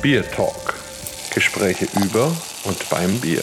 Bier Talk. Gespräche über und beim Bier.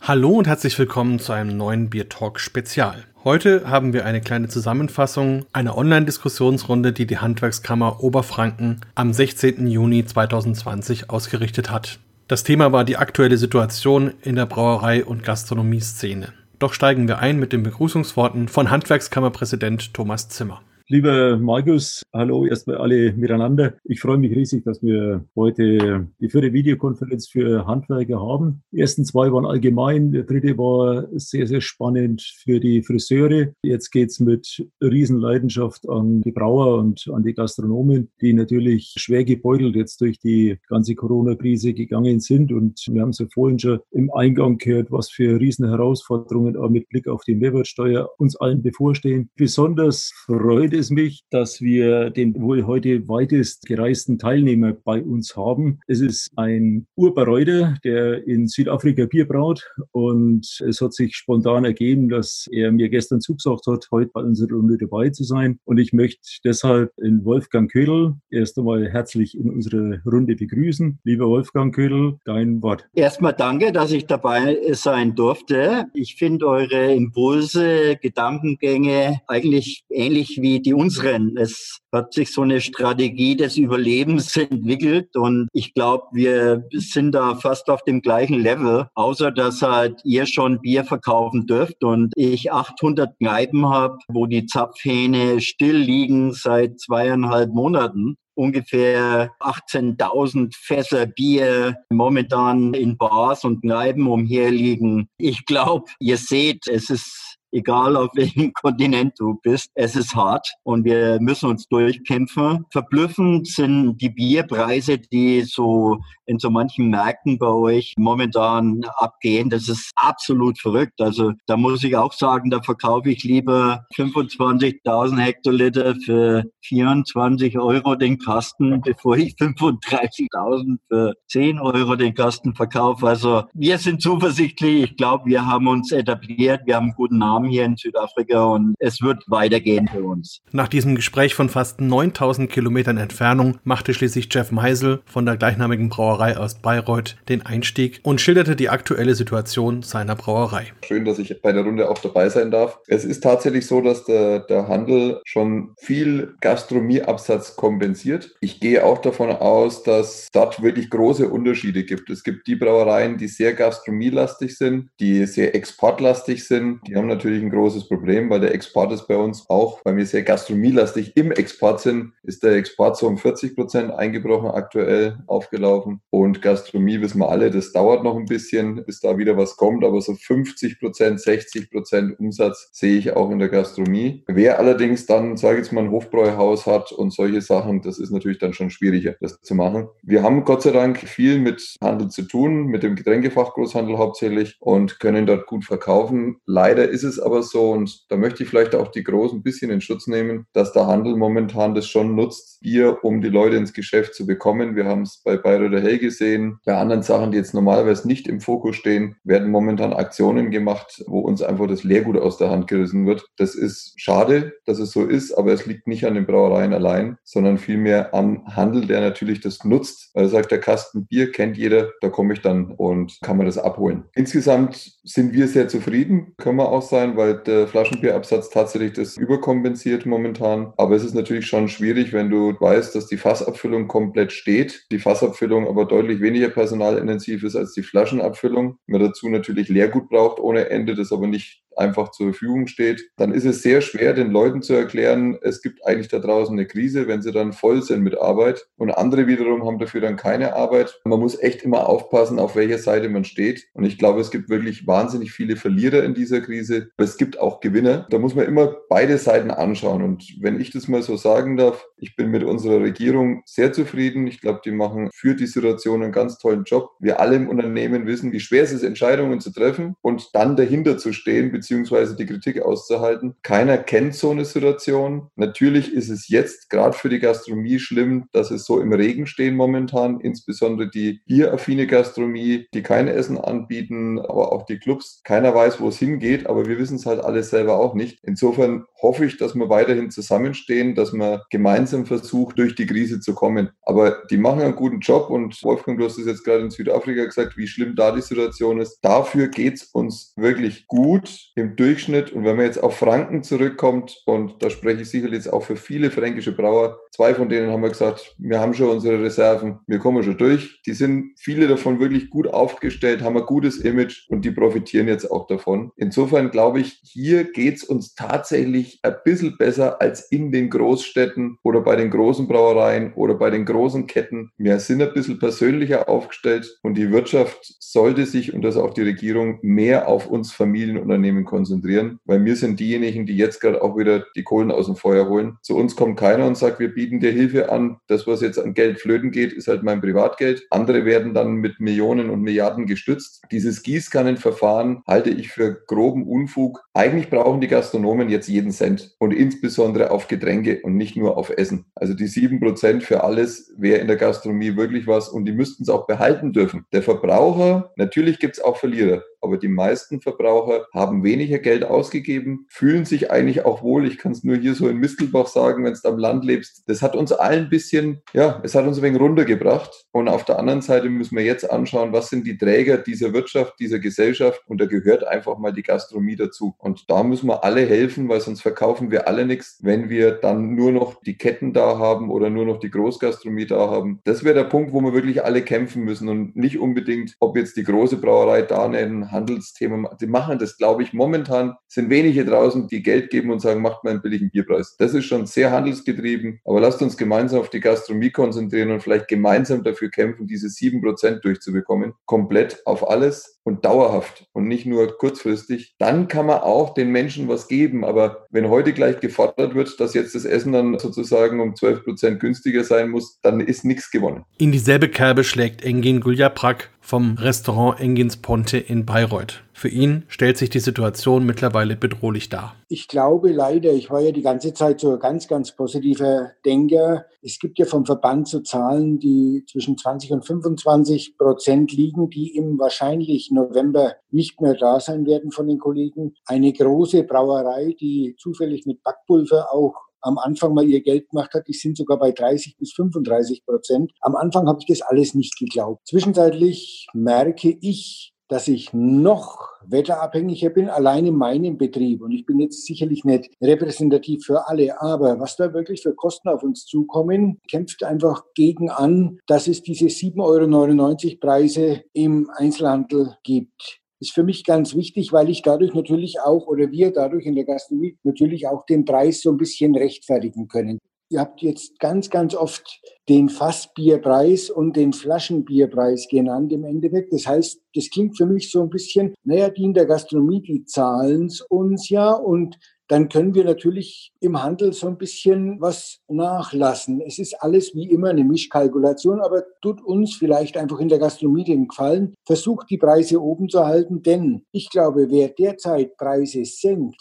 Hallo und herzlich willkommen zu einem neuen Bier Talk Spezial. Heute haben wir eine kleine Zusammenfassung einer Online-Diskussionsrunde, die die Handwerkskammer Oberfranken am 16. Juni 2020 ausgerichtet hat. Das Thema war die aktuelle Situation in der Brauerei- und Gastronomieszene. Doch steigen wir ein mit den Begrüßungsworten von Handwerkskammerpräsident Thomas Zimmer. Lieber Markus, hallo erstmal alle miteinander. Ich freue mich riesig, dass wir heute die vierte Videokonferenz für Handwerker haben. Die ersten zwei waren allgemein, der dritte war sehr, sehr spannend für die Friseure. Jetzt geht's mit Riesenleidenschaft an die Brauer und an die Gastronomen, die natürlich schwer gebeutelt jetzt durch die ganze Corona-Krise gegangen sind. Und wir haben es ja vorhin schon im Eingang gehört, was für Riesenherausforderungen auch mit Blick auf die Mehrwertsteuer uns allen bevorstehen. Besonders freut es mich, dass wir den wohl heute weitest gereisten Teilnehmer bei uns haben. Es ist ein Urbereuter, der in Südafrika Bier braut und es hat sich spontan ergeben, dass er mir gestern zugesagt hat, heute bei unserer Runde dabei zu sein. Und ich möchte deshalb in Wolfgang Ködel erst einmal herzlich in unsere Runde begrüßen. Lieber Wolfgang Ködel, dein Wort. Erstmal danke, dass ich dabei sein durfte. Ich finde eure Impulse, Gedankengänge eigentlich ähnlich wie die die unseren. Es hat sich so eine Strategie des Überlebens entwickelt und ich glaube, wir sind da fast auf dem gleichen Level, außer dass halt ihr schon Bier verkaufen dürft und ich 800 Kneipen habe, wo die Zapfhähne still liegen seit zweieinhalb Monaten ungefähr 18.000 Fässer Bier momentan in Bars und Kneipen umherliegen. Ich glaube, ihr seht, es ist egal auf welchem Kontinent du bist. Es ist hart und wir müssen uns durchkämpfen. Verblüffend sind die Bierpreise, die so in so manchen Märkten bei euch momentan abgehen. Das ist absolut verrückt. Also da muss ich auch sagen, da verkaufe ich lieber 25.000 Hektoliter für 24 Euro den Kasten, bevor ich 35.000 für 10 Euro den Kasten verkaufe. Also wir sind zuversichtlich. Ich glaube, wir haben uns etabliert. Wir haben einen guten Namen hier in Südafrika und es wird weitergehen für uns. Nach diesem Gespräch von fast 9000 Kilometern Entfernung machte schließlich Jeff Meisel von der gleichnamigen Brauerei aus Bayreuth den Einstieg und schilderte die aktuelle Situation seiner Brauerei. Schön, dass ich bei der Runde auch dabei sein darf. Es ist tatsächlich so, dass der, der Handel schon viel Gastronomieabsatz kompensiert. Ich gehe auch davon aus, dass dort wirklich große Unterschiede gibt. Es gibt die Brauereien, die sehr gastronomielastig sind, die sehr exportlastig sind. Die haben natürlich natürlich ein großes Problem, weil der Export ist bei uns auch, weil wir sehr gastronomielastig im Export sind, ist der Export so um 40 Prozent eingebrochen, aktuell aufgelaufen. Und Gastronomie wissen wir alle, das dauert noch ein bisschen, bis da wieder was kommt, aber so 50 Prozent, 60 Prozent Umsatz sehe ich auch in der Gastronomie. Wer allerdings dann, sage ich jetzt mal, ein Hofbräuhaus hat und solche Sachen, das ist natürlich dann schon schwieriger, das zu machen. Wir haben Gott sei Dank viel mit Handel zu tun, mit dem Getränkefachgroßhandel hauptsächlich und können dort gut verkaufen. Leider ist es aber so, und da möchte ich vielleicht auch die Großen ein bisschen in Schutz nehmen, dass der Handel momentan das schon nutzt, Bier, um die Leute ins Geschäft zu bekommen. Wir haben es bei Bayreuther Hell gesehen. Bei anderen Sachen, die jetzt normalerweise nicht im Fokus stehen, werden momentan Aktionen gemacht, wo uns einfach das Leergut aus der Hand gerissen wird. Das ist schade, dass es so ist, aber es liegt nicht an den Brauereien allein, sondern vielmehr am Handel, der natürlich das nutzt. Weil er sagt, der Kasten Bier kennt jeder, da komme ich dann und kann man das abholen. Insgesamt sind wir sehr zufrieden, können wir auch sein, weil der Flaschenbierabsatz tatsächlich das überkompensiert momentan. Aber es ist natürlich schon schwierig, wenn du weißt, dass die Fassabfüllung komplett steht, die Fassabfüllung aber deutlich weniger personalintensiv ist als die Flaschenabfüllung. Man dazu natürlich Leergut braucht ohne Ende, das aber nicht einfach zur Verfügung steht, dann ist es sehr schwer, den Leuten zu erklären, es gibt eigentlich da draußen eine Krise, wenn sie dann voll sind mit Arbeit. Und andere wiederum haben dafür dann keine Arbeit. Man muss echt immer aufpassen, auf welcher Seite man steht. Und ich glaube, es gibt wirklich wahnsinnig viele Verlierer in dieser Krise. Aber es gibt auch Gewinner. Da muss man immer beide Seiten anschauen. Und wenn ich das mal so sagen darf, ich bin mit unserer Regierung sehr zufrieden. Ich glaube, die machen für die Situation einen ganz tollen Job. Wir alle im Unternehmen wissen, wie schwer es ist, Entscheidungen zu treffen und dann dahinter zu stehen, beziehungsweise die Kritik auszuhalten. Keiner kennt so eine Situation. Natürlich ist es jetzt gerade für die Gastronomie schlimm, dass es so im Regen stehen momentan, insbesondere die bieraffine Gastronomie, die kein Essen anbieten, aber auch die Clubs. Keiner weiß, wo es hingeht, aber wir wissen es halt alles selber auch nicht. Insofern hoffe ich, dass wir weiterhin zusammenstehen, dass man gemeinsam versucht, durch die Krise zu kommen. Aber die machen einen guten Job und Wolfgang, du hast es jetzt gerade in Südafrika gesagt, wie schlimm da die Situation ist. Dafür geht es uns wirklich gut im Durchschnitt. Und wenn man jetzt auf Franken zurückkommt, und da spreche ich sicherlich jetzt auch für viele fränkische Brauer, zwei von denen haben wir gesagt, wir haben schon unsere Reserven, wir kommen schon durch. Die sind viele davon wirklich gut aufgestellt, haben ein gutes Image und die profitieren jetzt auch davon. Insofern glaube ich, hier geht es uns tatsächlich ein bisschen besser als in den Großstädten oder bei den großen Brauereien oder bei den großen Ketten. Wir sind ein bisschen persönlicher aufgestellt und die Wirtschaft sollte sich und das auch die Regierung mehr auf uns Familienunternehmen konzentrieren, weil wir sind diejenigen, die jetzt gerade auch wieder die Kohlen aus dem Feuer holen. Zu uns kommt keiner und sagt, wir bieten dir Hilfe an. Das, was jetzt an Geld flöten geht, ist halt mein Privatgeld. Andere werden dann mit Millionen und Milliarden gestützt. Dieses Gießkannenverfahren halte ich für groben Unfug. Eigentlich brauchen die Gastronomen jetzt jeden Cent und insbesondere auf Getränke und nicht nur auf Essen. Also die sieben Prozent für alles wäre in der Gastronomie wirklich was und die müssten es auch behalten dürfen. Der Verbraucher, natürlich gibt es auch Verlierer aber die meisten Verbraucher haben weniger Geld ausgegeben, fühlen sich eigentlich auch wohl. Ich kann es nur hier so in Mistelbach sagen, wenn du am Land lebst. Das hat uns allen ein bisschen, ja, es hat uns ein wenig runtergebracht. Und auf der anderen Seite müssen wir jetzt anschauen, was sind die Träger dieser Wirtschaft, dieser Gesellschaft. Und da gehört einfach mal die Gastronomie dazu. Und da müssen wir alle helfen, weil sonst verkaufen wir alle nichts, wenn wir dann nur noch die Ketten da haben oder nur noch die Großgastronomie da haben. Das wäre der Punkt, wo wir wirklich alle kämpfen müssen und nicht unbedingt, ob jetzt die große Brauerei da nennen, Handelsthema, die machen das, glaube ich, momentan sind wenige draußen, die Geld geben und sagen, macht mal einen billigen Bierpreis. Das ist schon sehr handelsgetrieben, aber lasst uns gemeinsam auf die Gastronomie konzentrieren und vielleicht gemeinsam dafür kämpfen, diese sieben Prozent durchzubekommen. Komplett auf alles und dauerhaft und nicht nur kurzfristig. Dann kann man auch den Menschen was geben. Aber wenn heute gleich gefordert wird, dass jetzt das Essen dann sozusagen um 12 Prozent günstiger sein muss, dann ist nichts gewonnen. In dieselbe Kerbe schlägt Engin Guljaprak vom Restaurant Engins Ponte in Bayreuth. Für ihn stellt sich die Situation mittlerweile bedrohlich dar. Ich glaube leider, ich war ja die ganze Zeit so ein ganz, ganz positiver Denker. Es gibt ja vom Verband so Zahlen, die zwischen 20 und 25 Prozent liegen, die im wahrscheinlich November nicht mehr da sein werden von den Kollegen. Eine große Brauerei, die zufällig mit Backpulver auch am Anfang mal ihr Geld gemacht hat. Die sind sogar bei 30 bis 35 Prozent. Am Anfang habe ich das alles nicht geglaubt. Zwischenzeitlich merke ich, dass ich noch wetterabhängiger bin, allein in meinem Betrieb. Und ich bin jetzt sicherlich nicht repräsentativ für alle, aber was da wirklich für Kosten auf uns zukommen, kämpft einfach gegen an, dass es diese 7,99 Euro Preise im Einzelhandel gibt ist für mich ganz wichtig, weil ich dadurch natürlich auch oder wir dadurch in der Gastronomie natürlich auch den Preis so ein bisschen rechtfertigen können. Ihr habt jetzt ganz, ganz oft den Fassbierpreis und den Flaschenbierpreis genannt im Endeffekt. Das heißt, das klingt für mich so ein bisschen, naja, die in der Gastronomie, die zahlen es uns ja und dann können wir natürlich im Handel so ein bisschen was nachlassen. Es ist alles wie immer eine Mischkalkulation, aber tut uns vielleicht einfach in der Gastronomie den Gefallen, versucht die Preise oben zu halten, denn ich glaube, wer derzeit Preise senkt,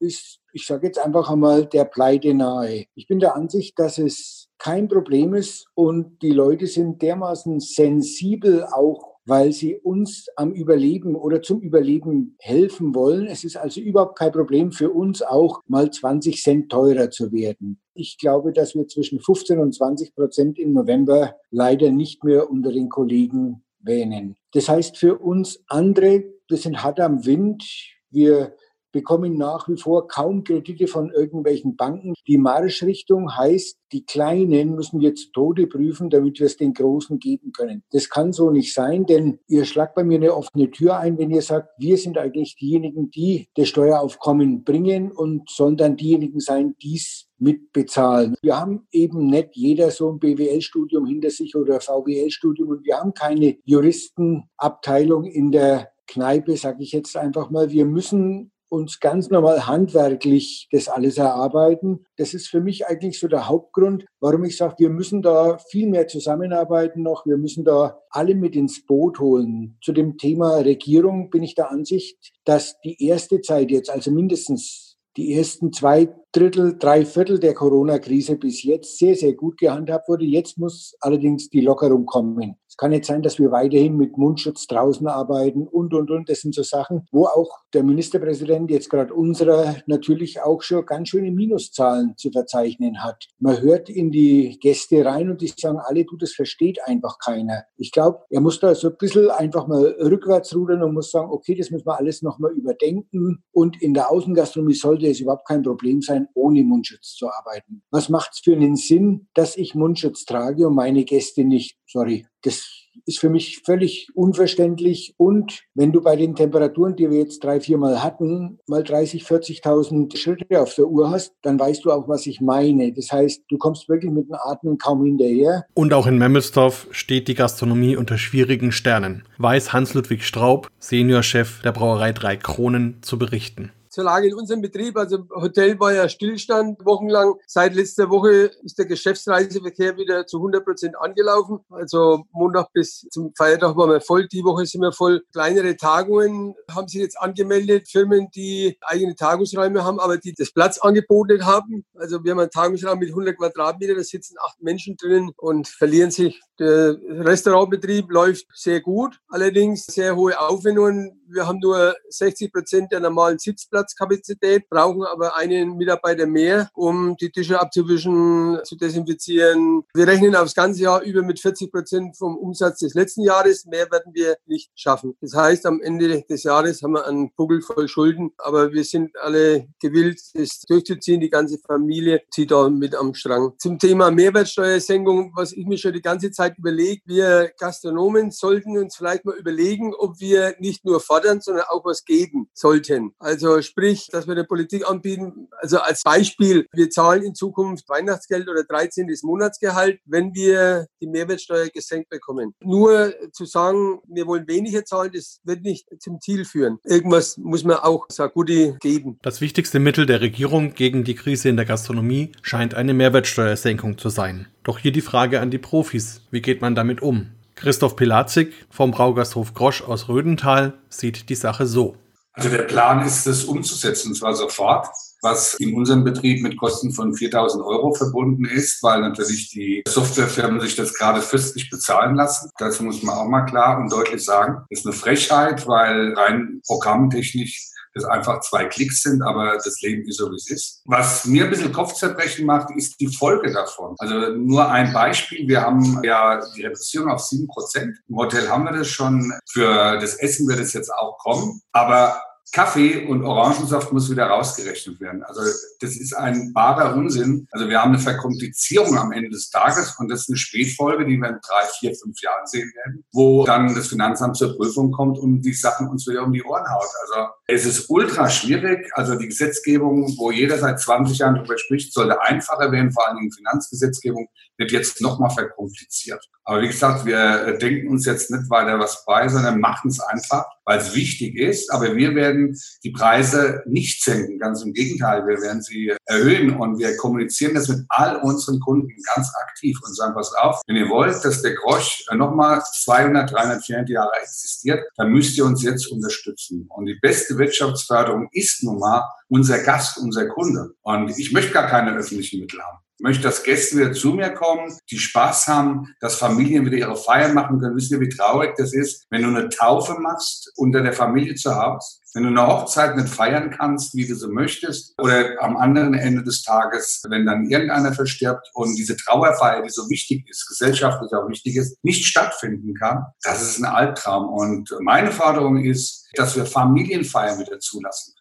ist, ich sage jetzt einfach einmal, der Pleite nahe. Ich bin der Ansicht, dass es kein Problem ist und die Leute sind dermaßen sensibel auch weil sie uns am Überleben oder zum Überleben helfen wollen. Es ist also überhaupt kein Problem für uns auch mal 20 Cent teurer zu werden. Ich glaube, dass wir zwischen 15 und 20 Prozent im November leider nicht mehr unter den Kollegen wähnen. Das heißt für uns andere, wir sind hart am Wind. Wir bekommen nach wie vor kaum Kredite von irgendwelchen Banken. Die Marschrichtung heißt, die Kleinen müssen wir zu Tode prüfen, damit wir es den Großen geben können. Das kann so nicht sein, denn ihr schlagt bei mir eine offene Tür ein, wenn ihr sagt, wir sind eigentlich diejenigen, die das Steueraufkommen bringen und sollen dann diejenigen sein, die es mitbezahlen. Wir haben eben nicht jeder so ein BWL-Studium hinter sich oder VWL-Studium und wir haben keine Juristenabteilung in der Kneipe, sage ich jetzt einfach mal. Wir müssen uns ganz normal handwerklich das alles erarbeiten. Das ist für mich eigentlich so der Hauptgrund, warum ich sage, wir müssen da viel mehr zusammenarbeiten noch. Wir müssen da alle mit ins Boot holen. Zu dem Thema Regierung bin ich der Ansicht, dass die erste Zeit jetzt, also mindestens die ersten zwei Drittel, drei Viertel der Corona-Krise bis jetzt sehr, sehr gut gehandhabt wurde. Jetzt muss allerdings die Lockerung kommen. Kann nicht sein, dass wir weiterhin mit Mundschutz draußen arbeiten und, und, und. Das sind so Sachen, wo auch der Ministerpräsident jetzt gerade unserer natürlich auch schon ganz schöne Minuszahlen zu verzeichnen hat. Man hört in die Gäste rein und die sagen alle, du, das versteht einfach keiner. Ich glaube, er muss da so ein bisschen einfach mal rückwärts rudern und muss sagen, okay, das müssen wir alles nochmal überdenken. Und in der Außengastronomie sollte es überhaupt kein Problem sein, ohne Mundschutz zu arbeiten. Was macht es für einen Sinn, dass ich Mundschutz trage und meine Gäste nicht? Sorry, das ist für mich völlig unverständlich. Und wenn du bei den Temperaturen, die wir jetzt drei, vier Mal hatten, mal 30, 40.000 Schritte auf der Uhr hast, dann weißt du auch, was ich meine. Das heißt, du kommst wirklich mit dem Atmen kaum hinterher. Und auch in Memmelsdorf steht die Gastronomie unter schwierigen Sternen. Weiß Hans-Ludwig Straub, Seniorchef der Brauerei Drei Kronen, zu berichten zur Lage in unserem Betrieb. Also Hotel war ja Stillstand wochenlang. Seit letzter Woche ist der Geschäftsreiseverkehr wieder zu 100 Prozent angelaufen. Also Montag bis zum Feiertag waren wir voll. Die Woche sind wir voll. Kleinere Tagungen haben sich jetzt angemeldet. Firmen, die eigene Tagungsräume haben, aber die das Platz angeboten haben. Also wir haben einen Tagungsraum mit 100 Quadratmeter. Da sitzen acht Menschen drinnen und verlieren sich. Der Restaurantbetrieb läuft sehr gut. Allerdings sehr hohe Aufwendungen. Wir haben nur 60 Prozent der normalen Sitzplatzkapazität, brauchen aber einen Mitarbeiter mehr, um die Tische abzuwischen, zu desinfizieren. Wir rechnen aufs ganze Jahr über mit 40 Prozent vom Umsatz des letzten Jahres. Mehr werden wir nicht schaffen. Das heißt, am Ende des Jahres haben wir einen Buckel voll Schulden, aber wir sind alle gewillt, das durchzuziehen. Die ganze Familie zieht da mit am Strang. Zum Thema Mehrwertsteuersenkung, was ich mir schon die ganze Zeit überlege, wir Gastronomen sollten uns vielleicht mal überlegen, ob wir nicht nur fordern, sondern auch was geben sollten. Also sprich, dass wir der Politik anbieten, also als Beispiel, wir zahlen in Zukunft Weihnachtsgeld oder 13. Monatsgehalt, wenn wir die Mehrwertsteuer gesenkt bekommen. Nur zu sagen, wir wollen weniger zahlen, das wird nicht zum Ziel führen. Irgendwas muss man auch Sagudi geben. Das wichtigste Mittel der Regierung gegen die Krise in der Gastronomie scheint eine Mehrwertsteuersenkung zu sein. Doch hier die Frage an die Profis. Wie geht man damit um? Christoph Pilatzig vom Braugasthof Grosch aus Rödental sieht die Sache so. Also der Plan ist, das umzusetzen, und zwar sofort, was in unserem Betrieb mit Kosten von 4000 Euro verbunden ist, weil natürlich die Softwarefirmen sich das gerade fürstlich bezahlen lassen. Das muss man auch mal klar und deutlich sagen. Das ist eine Frechheit, weil rein programmtechnisch das einfach zwei Klicks sind, aber das Leben ist so, wie es ist. Was mir ein bisschen Kopfzerbrechen macht, ist die Folge davon. Also nur ein Beispiel. Wir haben ja die Reduzierung auf sieben Prozent. Im Hotel haben wir das schon. Für das Essen wird es jetzt auch kommen. Aber Kaffee und Orangensaft muss wieder rausgerechnet werden. Also das ist ein barer Unsinn. Also wir haben eine Verkomplizierung am Ende des Tages und das ist eine Spätfolge, die wir in drei, vier, fünf Jahren sehen werden, wo dann das Finanzamt zur Prüfung kommt und die Sachen uns wieder um die Ohren haut. Also es ist ultra schwierig. Also die Gesetzgebung, wo jeder seit 20 Jahren darüber spricht, sollte einfacher werden, vor allem die Finanzgesetzgebung wird jetzt nochmal verkompliziert. Aber wie gesagt, wir denken uns jetzt nicht weiter was bei, sondern machen es einfach, weil es wichtig ist. Aber wir werden die Preise nicht senken. Ganz im Gegenteil, wir werden sie erhöhen und wir kommunizieren das mit all unseren Kunden ganz aktiv und sagen, pass auf, wenn ihr wollt, dass der Grosch nochmal 200, 300, 400 Jahre existiert, dann müsst ihr uns jetzt unterstützen. Und die beste Wirtschaftsförderung ist nun mal unser Gast, unser Kunde. Und ich möchte gar keine öffentlichen Mittel haben. Ich möchte, dass Gäste wieder zu mir kommen, die Spaß haben, dass Familien wieder ihre Feiern machen können. Wissen Sie, wie traurig das ist, wenn du eine Taufe machst unter der Familie zu Hause? Wenn du eine Hochzeit nicht feiern kannst, wie du so möchtest, oder am anderen Ende des Tages, wenn dann irgendeiner verstirbt und diese Trauerfeier, die so wichtig ist, gesellschaftlich auch wichtig ist, nicht stattfinden kann, das ist ein Albtraum. Und meine Forderung ist, dass wir Familienfeiern wieder zulassen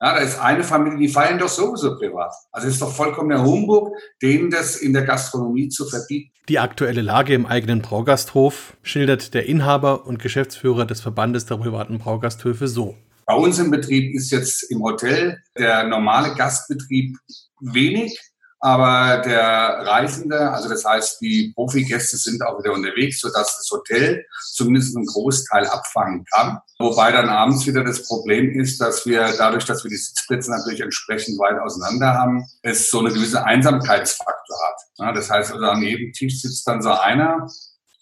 ja, da ist eine Familie, die feiern doch sowieso privat. Also es ist doch vollkommener Humbug, denen das in der Gastronomie zu verbieten. Die aktuelle Lage im eigenen Braugasthof schildert der Inhaber und Geschäftsführer des Verbandes der privaten Braugasthöfe so. Bei uns im Betrieb ist jetzt im Hotel der normale Gastbetrieb wenig. Aber der Reisende, also das heißt, die Profigäste sind auch wieder unterwegs, sodass das Hotel zumindest einen Großteil abfangen kann. Wobei dann abends wieder das Problem ist, dass wir dadurch, dass wir die Sitzplätze natürlich entsprechend weit auseinander haben, es so eine gewisse Einsamkeitsfaktor hat. Das heißt also, an jedem Tisch sitzt dann so einer.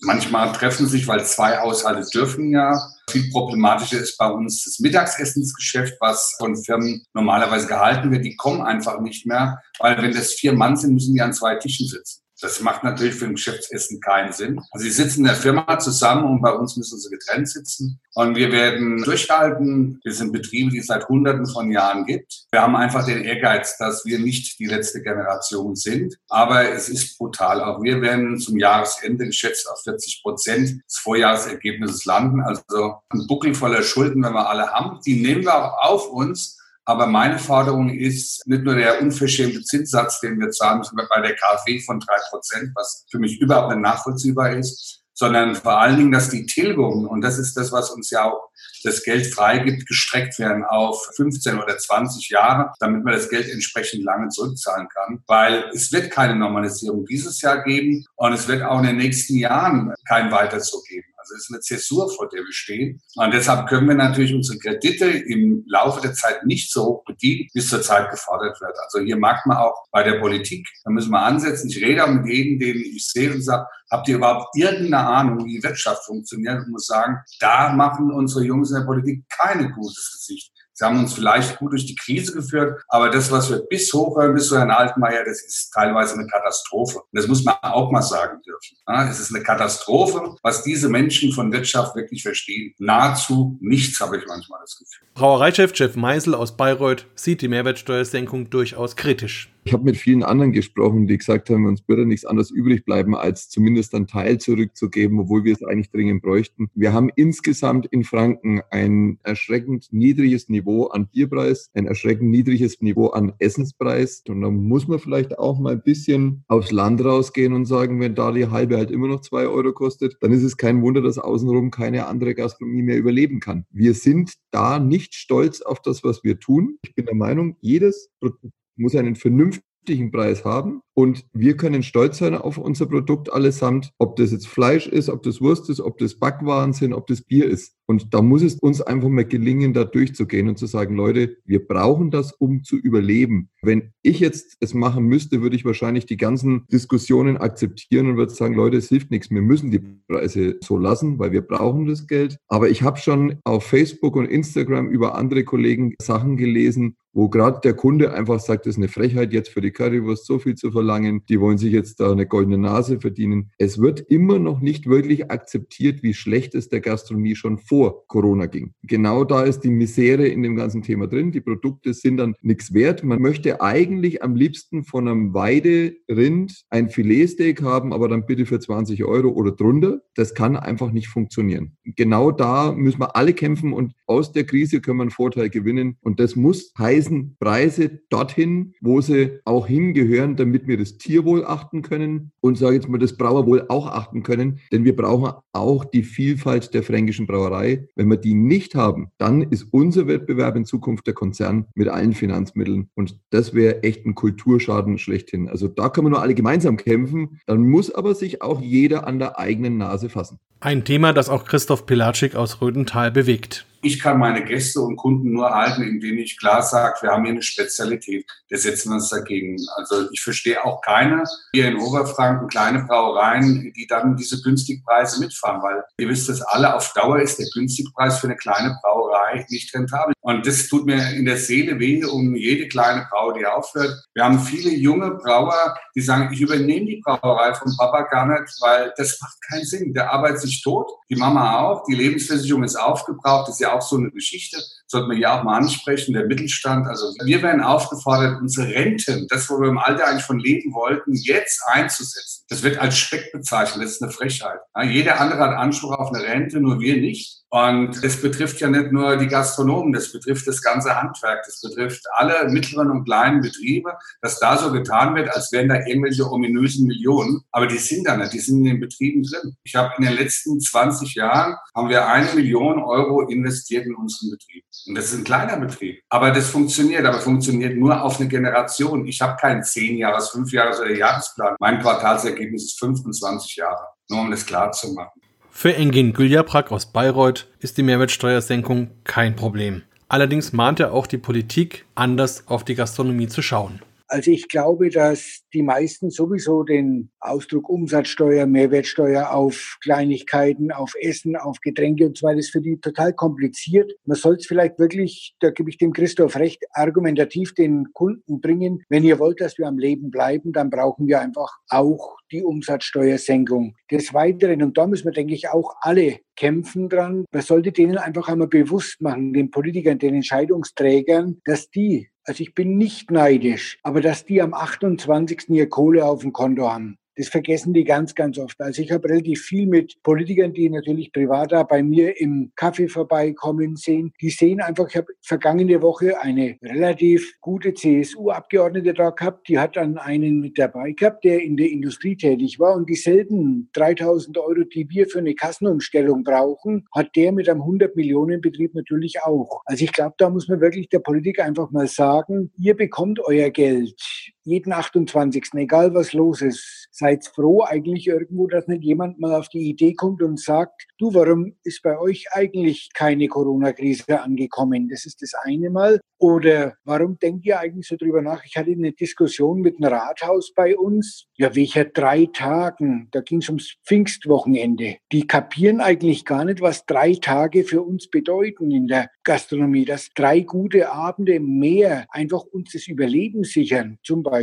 Manchmal treffen sich, weil zwei Haushalte dürfen ja. Viel problematischer ist bei uns das Mittagsessensgeschäft, was von Firmen normalerweise gehalten wird. Die kommen einfach nicht mehr, weil wenn das vier Mann sind, müssen die an zwei Tischen sitzen. Das macht natürlich für ein Geschäftsessen keinen Sinn. Also sie sitzen in der Firma zusammen und bei uns müssen sie getrennt sitzen. Und wir werden durchhalten. Wir sind Betriebe, die es seit Hunderten von Jahren gibt. Wir haben einfach den Ehrgeiz, dass wir nicht die letzte Generation sind. Aber es ist brutal. Auch wir werden zum Jahresende geschätzt auf 40 Prozent des Vorjahresergebnisses landen. Also ein Buckel voller Schulden, wenn wir alle haben. Die nehmen wir auch auf uns. Aber meine Forderung ist nicht nur der unverschämte Zinssatz, den wir zahlen müssen bei der KfW von drei Prozent, was für mich überhaupt nicht nachvollziehbar ist, sondern vor allen Dingen, dass die Tilgungen, und das ist das, was uns ja auch das Geld freigibt, gestreckt werden auf 15 oder 20 Jahre, damit man das Geld entsprechend lange zurückzahlen kann. Weil es wird keine Normalisierung dieses Jahr geben und es wird auch in den nächsten Jahren kein Weiterzug geben. Also es ist eine Zäsur, vor der wir stehen. Und deshalb können wir natürlich unsere Kredite im Laufe der Zeit nicht so hoch bedienen, wie es zurzeit gefordert wird. Also hier mag man auch bei der Politik, da müssen wir ansetzen. Ich rede auch mit jedem, den ich sehe und sage, habt ihr überhaupt irgendeine Ahnung, wie die Wirtschaft funktioniert? Und muss sagen, da machen unsere Jungs in der Politik keine gutes Gesicht. Sie haben uns vielleicht gut durch die Krise geführt, aber das, was wir bis hochhören, bis zu Herrn Altmaier, das ist teilweise eine Katastrophe. Und das muss man auch mal sagen dürfen. Es ist eine Katastrophe, was diese Menschen von Wirtschaft wirklich verstehen. Nahezu nichts, habe ich manchmal das Gefühl. Brauereichef Jeff Meisel aus Bayreuth sieht die Mehrwertsteuersenkung durchaus kritisch. Ich habe mit vielen anderen gesprochen, die gesagt haben, uns würde nichts anderes übrig bleiben, als zumindest einen Teil zurückzugeben, obwohl wir es eigentlich dringend bräuchten. Wir haben insgesamt in Franken ein erschreckend niedriges Niveau an Bierpreis, ein erschreckend niedriges Niveau an Essenspreis. Und da muss man vielleicht auch mal ein bisschen aufs Land rausgehen und sagen, wenn da die halbe halt immer noch zwei Euro kostet, dann ist es kein Wunder, dass außenrum keine andere Gastronomie mehr überleben kann. Wir sind da nicht stolz auf das, was wir tun. Ich bin der Meinung, jedes Produkt muss einen vernünftigen Preis haben. Und wir können stolz sein auf unser Produkt allesamt, ob das jetzt Fleisch ist, ob das Wurst ist, ob das Backwaren sind, ob das Bier ist. Und da muss es uns einfach mal gelingen, da durchzugehen und zu sagen, Leute, wir brauchen das, um zu überleben. Wenn ich jetzt es machen müsste, würde ich wahrscheinlich die ganzen Diskussionen akzeptieren und würde sagen, Leute, es hilft nichts. Wir müssen die Preise so lassen, weil wir brauchen das Geld. Aber ich habe schon auf Facebook und Instagram über andere Kollegen Sachen gelesen, wo gerade der Kunde einfach sagt, das ist eine Frechheit, jetzt für die Currywurst so viel zu verlangen, die wollen sich jetzt da eine goldene Nase verdienen. Es wird immer noch nicht wirklich akzeptiert, wie schlecht es der Gastronomie schon vor Corona ging. Genau da ist die Misere in dem ganzen Thema drin. Die Produkte sind dann nichts wert. Man möchte eigentlich am liebsten von einem Weiderind ein Filetsteak haben, aber dann bitte für 20 Euro oder drunter. Das kann einfach nicht funktionieren. Genau da müssen wir alle kämpfen und aus der Krise können wir einen Vorteil gewinnen. Und das muss heißen, weisen Preise dorthin, wo sie auch hingehören, damit wir das Tierwohl achten können und sage jetzt mal das Brauerwohl auch achten können, denn wir brauchen auch die Vielfalt der fränkischen Brauerei. Wenn wir die nicht haben, dann ist unser Wettbewerb in Zukunft der Konzern mit allen Finanzmitteln und das wäre echt ein Kulturschaden schlechthin. Also da können wir nur alle gemeinsam kämpfen, dann muss aber sich auch jeder an der eigenen Nase fassen. Ein Thema, das auch Christoph Pilatschik aus Rödental bewegt. Ich kann meine Gäste und Kunden nur halten, indem ich klar sage, wir haben hier eine Spezialität. Da setzen wir uns dagegen. Also ich verstehe auch keine hier in Oberfranken kleine Brauereien, die dann diese Günstigpreise mitfahren, weil ihr wisst es alle, auf Dauer ist der Günstigpreis für eine kleine Brauerei nicht rentabel. Und das tut mir in der Seele weh um jede kleine Brauer, die aufhört. Wir haben viele junge Brauer, die sagen, ich übernehme die Brauerei vom Papa gar nicht, weil das macht keinen Sinn. Der arbeitet sich tot, die Mama auch, die Lebensversicherung ist aufgebraucht, das ist ja auch so eine Geschichte, sollte man ja auch mal ansprechen, der Mittelstand. Also wir werden aufgefordert, unsere Renten, das, wo wir im Alter eigentlich von leben wollten, jetzt einzusetzen. Das wird als Speck bezeichnet, das ist eine Frechheit. Ja, jeder andere hat Anspruch auf eine Rente, nur wir nicht. Und es betrifft ja nicht nur die Gastronomen, das betrifft das ganze Handwerk, das betrifft alle mittleren und kleinen Betriebe, dass da so getan wird, als wären da irgendwelche ominösen Millionen. Aber die sind da nicht, die sind in den Betrieben drin. Ich habe in den letzten 20 Jahren, haben wir eine Million Euro investiert in unseren Betrieb. Und das ist ein kleiner Betrieb. Aber das funktioniert, aber funktioniert nur auf eine Generation. Ich habe keinen 10 Jahres, 5 Jahres oder Jahresplan. Mein Quartalsergebnis ist 25 Jahre. Nur um das klar zu machen. Für Engin Güljaprak aus Bayreuth ist die Mehrwertsteuersenkung kein Problem. Allerdings mahnt er auch die Politik, anders auf die Gastronomie zu schauen. Also ich glaube, dass die meisten sowieso den Ausdruck Umsatzsteuer, Mehrwertsteuer auf Kleinigkeiten, auf Essen, auf Getränke und so weiter ist für die total kompliziert. Man soll es vielleicht wirklich, da gebe ich dem Christoph recht, argumentativ den Kunden bringen. Wenn ihr wollt, dass wir am Leben bleiben, dann brauchen wir einfach auch die Umsatzsteuersenkung. Des Weiteren, und da müssen wir, denke ich, auch alle kämpfen dran, man sollte denen einfach einmal bewusst machen, den Politikern, den Entscheidungsträgern, dass die also ich bin nicht neidisch, aber dass die am 28. ihr Kohle auf dem Konto haben. Das vergessen die ganz, ganz oft. Also ich habe relativ viel mit Politikern, die natürlich privat da bei mir im Kaffee vorbeikommen sehen. Die sehen einfach, ich habe vergangene Woche eine relativ gute CSU-Abgeordnete da gehabt. Die hat dann einen mit dabei gehabt, der in der Industrie tätig war. Und dieselben 3000 Euro, die wir für eine Kassenumstellung brauchen, hat der mit einem 100 Millionen Betrieb natürlich auch. Also ich glaube, da muss man wirklich der Politik einfach mal sagen, ihr bekommt euer Geld jeden 28. egal was los ist seid froh eigentlich irgendwo, dass nicht jemand mal auf die Idee kommt und sagt, du, warum ist bei euch eigentlich keine Corona-Krise angekommen? Das ist das eine Mal. Oder warum denkt ihr eigentlich so drüber nach? Ich hatte eine Diskussion mit einem Rathaus bei uns. Ja, welcher drei Tagen? Da ging es ums Pfingstwochenende. Die kapieren eigentlich gar nicht, was drei Tage für uns bedeuten in der Gastronomie. Dass drei gute Abende mehr einfach uns das Überleben sichern, zum Beispiel.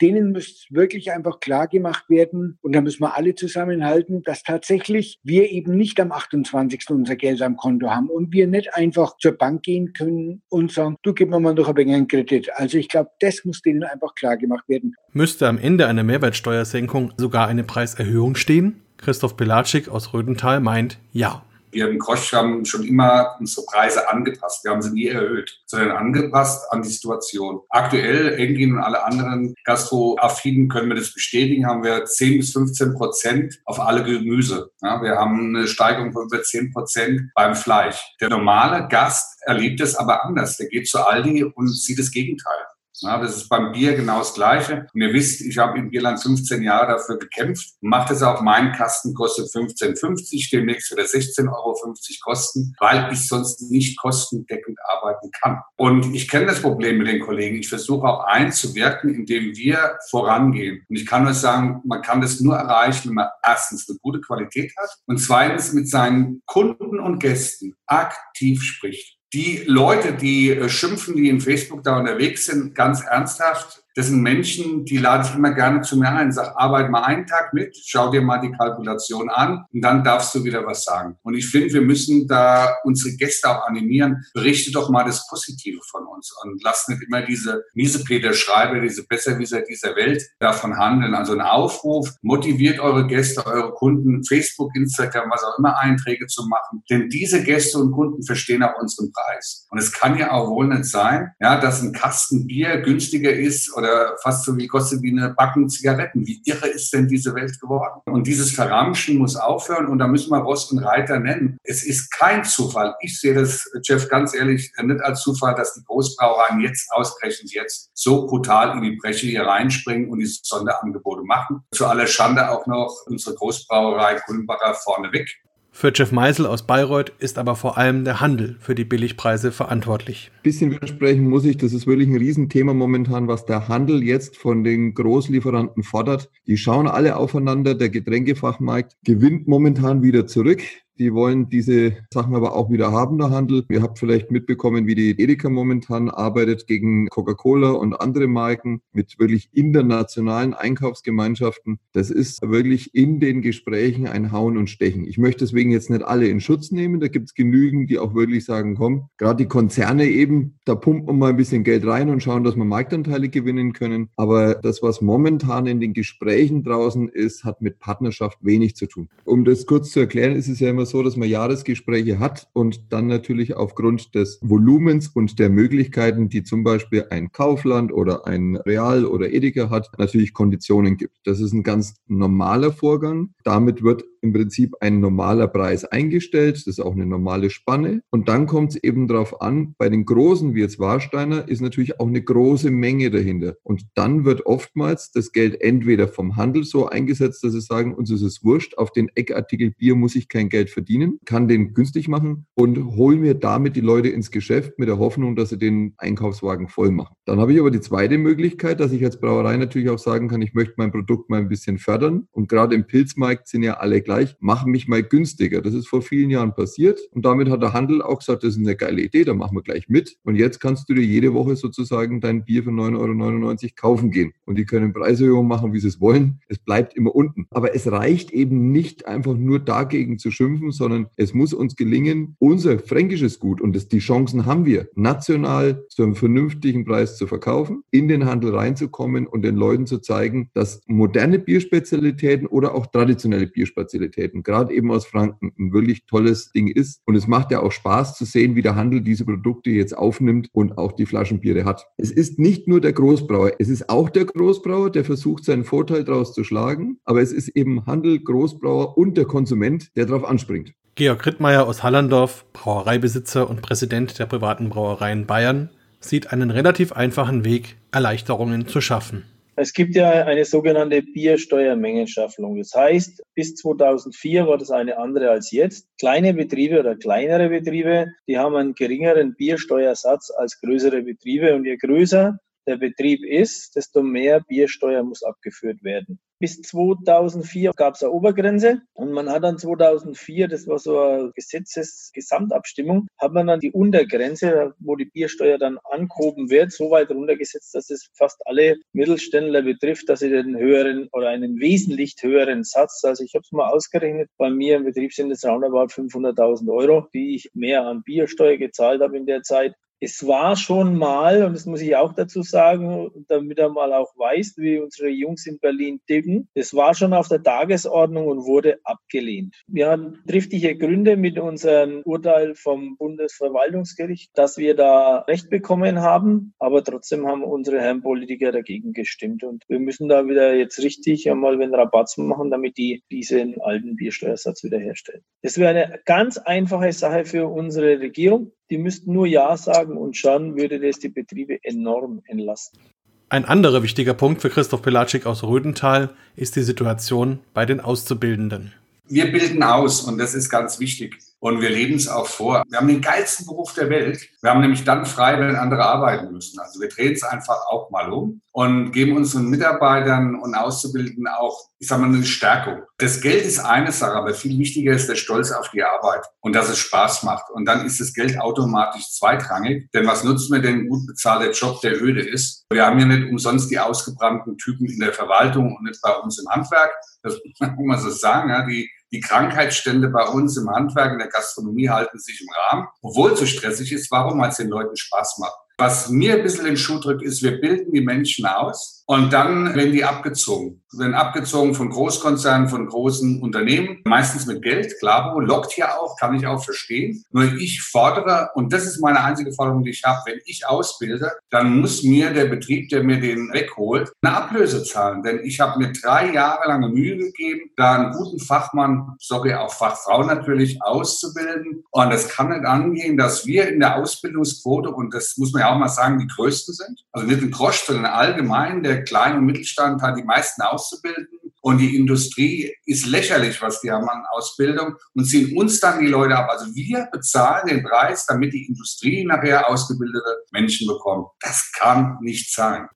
Denen muss wirklich einfach klar gemacht werden. Und da müssen wir alle zusammenhalten, dass tatsächlich wir eben nicht am 28. unser Geld am Konto haben und wir nicht einfach zur Bank gehen können und sagen, du gib mir mal noch ein wenig einen Kredit. Also ich glaube, das muss denen einfach klar gemacht werden. Müsste am Ende einer Mehrwertsteuersenkung sogar eine Preiserhöhung stehen? Christoph Pelatschik aus Rödental meint ja. Wir im Krosch haben schon immer unsere Preise angepasst. Wir haben sie nie erhöht, sondern angepasst an die Situation. Aktuell, Engin und alle anderen Gastroaffinen können wir das bestätigen, haben wir 10 bis 15 Prozent auf alle Gemüse. Ja, wir haben eine Steigerung von über 10 Prozent beim Fleisch. Der normale Gast erlebt es aber anders. Der geht zu Aldi und sieht das Gegenteil. Ja, das ist beim Bier genau das Gleiche. Und ihr wisst, ich habe in Bierland 15 Jahre dafür gekämpft. Macht es auch, mein Kasten kostet 15,50, demnächst wird er 16,50 Euro kosten, weil ich sonst nicht kostendeckend arbeiten kann. Und ich kenne das Problem mit den Kollegen. Ich versuche auch einzuwirken, indem wir vorangehen. Und ich kann nur sagen, man kann das nur erreichen, wenn man erstens eine gute Qualität hat und zweitens mit seinen Kunden und Gästen aktiv spricht die Leute, die äh, schimpfen, die in Facebook da unterwegs sind, ganz ernsthaft, das sind Menschen, die lade ich immer gerne zu mir ein. Sag, arbeite mal einen Tag mit, schau dir mal die Kalkulation an und dann darfst du wieder was sagen. Und ich finde, wir müssen da unsere Gäste auch animieren. Berichte doch mal das Positive von uns und lasst nicht immer diese miese Peter Schreiber, diese Besserwisser dieser Welt davon handeln. Also ein Aufruf, motiviert eure Gäste, eure Kunden, Facebook, Instagram, was auch immer, Einträge zu machen. Denn diese Gäste und Kunden verstehen auch unseren Preis. Und es kann ja auch wohl nicht sein, ja, dass ein Kasten Bier günstiger ist oder fast so wie kostet Backen Zigaretten. Wie irre ist denn diese Welt geworden? Und dieses Verramschen muss aufhören und da müssen wir Rost und Reiter nennen. Es ist kein Zufall. Ich sehe das, Jeff, ganz ehrlich, nicht als Zufall, dass die Großbrauereien jetzt ausgerechnet jetzt so brutal in die Breche hier reinspringen und diese Sonderangebote machen. Zu aller Schande auch noch unsere Großbrauerei Kulmbacher vorneweg. Für Jeff Meisel aus Bayreuth ist aber vor allem der Handel für die Billigpreise verantwortlich. Bisschen widersprechen muss ich, das ist wirklich ein Riesenthema momentan, was der Handel jetzt von den Großlieferanten fordert. Die schauen alle aufeinander, der Getränkefachmarkt gewinnt momentan wieder zurück. Die wollen diese Sachen aber auch wieder haben, der Handel. Ihr habt vielleicht mitbekommen, wie die Edeka momentan arbeitet gegen Coca-Cola und andere Marken mit wirklich internationalen Einkaufsgemeinschaften. Das ist wirklich in den Gesprächen ein Hauen und Stechen. Ich möchte deswegen jetzt nicht alle in Schutz nehmen. Da gibt es genügend, die auch wirklich sagen, komm, gerade die Konzerne eben, da pumpen wir mal ein bisschen Geld rein und schauen, dass wir Marktanteile gewinnen können. Aber das, was momentan in den Gesprächen draußen ist, hat mit Partnerschaft wenig zu tun. Um das kurz zu erklären, ist es ja immer immer so, dass man Jahresgespräche hat und dann natürlich aufgrund des Volumens und der Möglichkeiten, die zum Beispiel ein Kaufland oder ein Real oder Edeka hat, natürlich Konditionen gibt. Das ist ein ganz normaler Vorgang. Damit wird im Prinzip ein normaler Preis eingestellt. Das ist auch eine normale Spanne. Und dann kommt es eben darauf an, bei den großen wie jetzt Warsteiner ist natürlich auch eine große Menge dahinter. Und dann wird oftmals das Geld entweder vom Handel so eingesetzt, dass sie sagen, uns ist es wurscht, auf den Eckartikel Bier muss ich kein Geld verdienen, kann den günstig machen und hol mir damit die Leute ins Geschäft mit der Hoffnung, dass sie den Einkaufswagen voll machen. Dann habe ich aber die zweite Möglichkeit, dass ich als Brauerei natürlich auch sagen kann, ich möchte mein Produkt mal ein bisschen fördern. Und gerade im Pilzmarkt sind ja alle gleich, machen mich mal günstiger. Das ist vor vielen Jahren passiert. Und damit hat der Handel auch gesagt, das ist eine geile Idee, da machen wir gleich mit. Und jetzt kannst du dir jede Woche sozusagen dein Bier für 9,99 Euro kaufen gehen. Und die können Preiserhöhungen machen, wie sie es wollen. Es bleibt immer unten. Aber es reicht eben nicht einfach nur dagegen zu schimpfen, sondern es muss uns gelingen, unser fränkisches Gut, und das, die Chancen haben wir, national zu einem vernünftigen Preis zu verkaufen, in den Handel reinzukommen und den Leuten zu zeigen, dass moderne Bierspezialitäten oder auch traditionelle Bierspezialitäten, gerade eben aus Franken, ein wirklich tolles Ding ist. Und es macht ja auch Spaß zu sehen, wie der Handel diese Produkte jetzt aufnimmt und auch die Flaschenbiere hat. Es ist nicht nur der Großbrauer, es ist auch der Großbrauer, der versucht, seinen Vorteil daraus zu schlagen, aber es ist eben Handel, Großbrauer und der Konsument, der darauf anspringt. Georg Rittmeier aus Hallandorf, Brauereibesitzer und Präsident der privaten Brauereien Bayern, sieht einen relativ einfachen Weg, Erleichterungen zu schaffen. Es gibt ja eine sogenannte Biersteuermengenstaffelung. Das heißt, bis 2004 war das eine andere als jetzt. Kleine Betriebe oder kleinere Betriebe, die haben einen geringeren Biersteuersatz als größere Betriebe. Und je größer der Betrieb ist, desto mehr Biersteuer muss abgeführt werden. Bis 2004 gab es eine Obergrenze und man hat dann 2004, das war so eine Gesetzesgesamtabstimmung, hat man dann die Untergrenze, wo die Biersteuer dann angehoben wird, so weit runtergesetzt, dass es fast alle Mittelständler betrifft, dass sie den höheren oder einen wesentlich höheren Satz, also ich habe es mal ausgerechnet, bei mir im Betrieb sind es roundabout 500.000 Euro, die ich mehr an Biersteuer gezahlt habe in der Zeit, es war schon mal, und das muss ich auch dazu sagen, damit er mal auch weiß, wie unsere Jungs in Berlin ticken, es war schon auf der Tagesordnung und wurde abgelehnt. Wir hatten triftige Gründe mit unserem Urteil vom Bundesverwaltungsgericht, dass wir da Recht bekommen haben, aber trotzdem haben unsere Herren Politiker dagegen gestimmt. Und wir müssen da wieder jetzt richtig einmal den Rabatz machen, damit die diesen alten Biersteuersatz wiederherstellen. Das wäre eine ganz einfache Sache für unsere Regierung. Die müssten nur Ja sagen und schon würde das die Betriebe enorm entlasten. Ein anderer wichtiger Punkt für Christoph Pelatschik aus Rödental ist die Situation bei den Auszubildenden. Wir bilden aus und das ist ganz wichtig. Und wir leben es auch vor. Wir haben den geilsten Beruf der Welt. Wir haben nämlich dann frei, wenn andere arbeiten müssen. Also wir drehen es einfach auch mal um und geben unseren Mitarbeitern und Auszubildenden auch, ich sage mal, eine Stärkung. Das Geld ist eine Sache, aber viel wichtiger ist der Stolz auf die Arbeit und dass es Spaß macht. Und dann ist das Geld automatisch zweitrangig. Denn was nutzt mir denn gut bezahlter Job, der öde ist? Wir haben ja nicht umsonst die ausgebrannten Typen in der Verwaltung und nicht bei uns im Handwerk. Das muss man so sagen. Ja, die die Krankheitsstände bei uns im Handwerk, in der Gastronomie halten sich im Rahmen, obwohl es so stressig ist. Warum? Weil es den Leuten Spaß macht. Was mir ein bisschen den Schuh drückt, ist, wir bilden die Menschen aus und dann werden die abgezogen. Werden abgezogen von Großkonzernen, von großen Unternehmen, meistens mit Geld. Klaro lockt ja auch, kann ich auch verstehen. Nur ich fordere, und das ist meine einzige Forderung, die ich habe, wenn ich ausbilde, dann muss mir der Betrieb, der mir den wegholt, eine Ablöse zahlen. Denn ich habe mir drei Jahre lange Mühe gegeben, da einen guten Fachmann, sorry, auch Fachfrau natürlich, auszubilden. Und es kann nicht angehen, dass wir in der Ausbildungsquote, und das muss man ja auch mal sagen, die größten sind. Also nicht ein Grosch, sondern allgemein der Klein- und Mittelstand hat die meisten auszubilden. Und die Industrie ist lächerlich, was die haben an Ausbildung und ziehen uns dann die Leute ab. Also wir bezahlen den Preis, damit die Industrie nachher ausgebildete Menschen bekommt. Das kann nicht sein.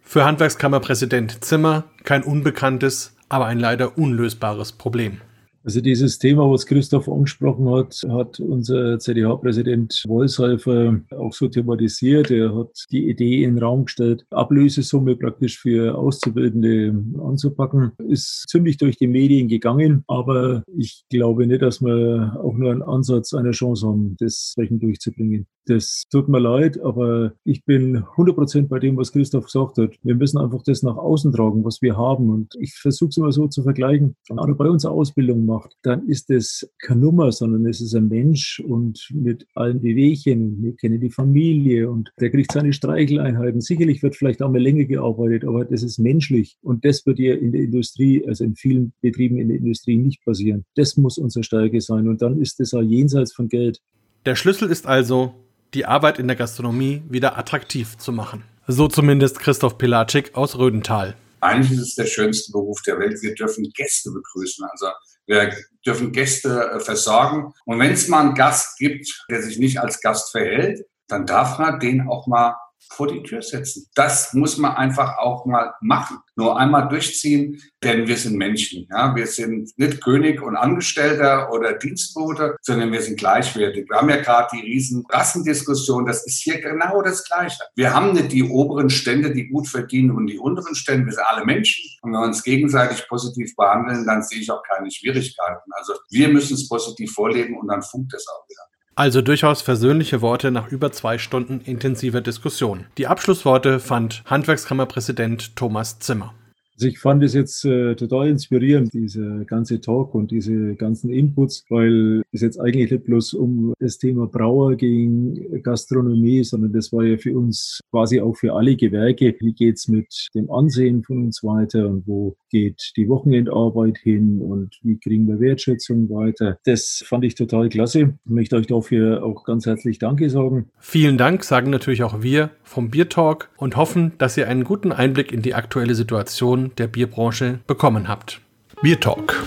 Für Handwerkskammerpräsident Zimmer kein unbekanntes, aber ein leider unlösbares Problem. Also dieses Thema, was Christoph angesprochen hat, hat unser CDH-Präsident Wolshäufer auch so thematisiert. Er hat die Idee in den Raum gestellt, Ablösesumme praktisch für Auszubildende anzupacken. Ist ziemlich durch die Medien gegangen, aber ich glaube nicht, dass wir auch nur einen Ansatz einer Chance haben, das entsprechend durchzubringen. Das tut mir leid, aber ich bin 100 Prozent bei dem, was Christoph gesagt hat. Wir müssen einfach das nach außen tragen, was wir haben. Und ich versuche es immer so zu vergleichen. Wenn einer bei uns Ausbildung macht, dann ist das keine Nummer, sondern es ist ein Mensch und mit allen Bewegchen. Wir kennen die Familie und der kriegt seine Streicheleinheiten. Sicherlich wird vielleicht auch mal länger gearbeitet, aber das ist menschlich. Und das wird ja in der Industrie, also in vielen Betrieben in der Industrie nicht passieren. Das muss unsere Stärke sein. Und dann ist es auch jenseits von Geld. Der Schlüssel ist also, die Arbeit in der Gastronomie wieder attraktiv zu machen. So zumindest Christoph Pilatschik aus Rödental. Eigentlich ist es der schönste Beruf der Welt. Wir dürfen Gäste begrüßen. Also wir dürfen Gäste äh, versorgen. Und wenn es mal einen Gast gibt, der sich nicht als Gast verhält, dann darf man den auch mal vor die Tür setzen. Das muss man einfach auch mal machen. Nur einmal durchziehen, denn wir sind Menschen. Ja? Wir sind nicht König und Angestellter oder Dienstbote, sondern wir sind gleichwertig. Wir haben ja gerade die riesen Rassendiskussion. Das ist hier genau das Gleiche. Wir haben nicht die oberen Stände, die gut verdienen und die unteren Stände. Wir sind alle Menschen. Und wenn wir uns gegenseitig positiv behandeln, dann sehe ich auch keine Schwierigkeiten. Also wir müssen es positiv vorleben und dann funkt es auch wieder. Also durchaus versöhnliche Worte nach über zwei Stunden intensiver Diskussion. Die Abschlussworte fand Handwerkskammerpräsident Thomas Zimmer. Also ich fand es jetzt äh, total inspirierend, dieser ganze Talk und diese ganzen Inputs, weil es jetzt eigentlich nicht bloß um das Thema Brauer ging, Gastronomie, sondern das war ja für uns quasi auch für alle Gewerke. Wie geht's mit dem Ansehen von uns weiter und wo geht die Wochenendarbeit hin und wie kriegen wir Wertschätzung weiter? Das fand ich total klasse. Ich möchte euch dafür auch ganz herzlich Danke sagen. Vielen Dank sagen natürlich auch wir vom Bier Talk und hoffen, dass ihr einen guten Einblick in die aktuelle Situation der Bierbranche bekommen habt. Bier Talk,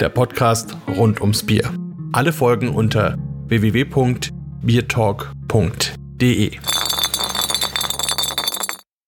der Podcast rund ums Bier. Alle Folgen unter www.biertalk.de.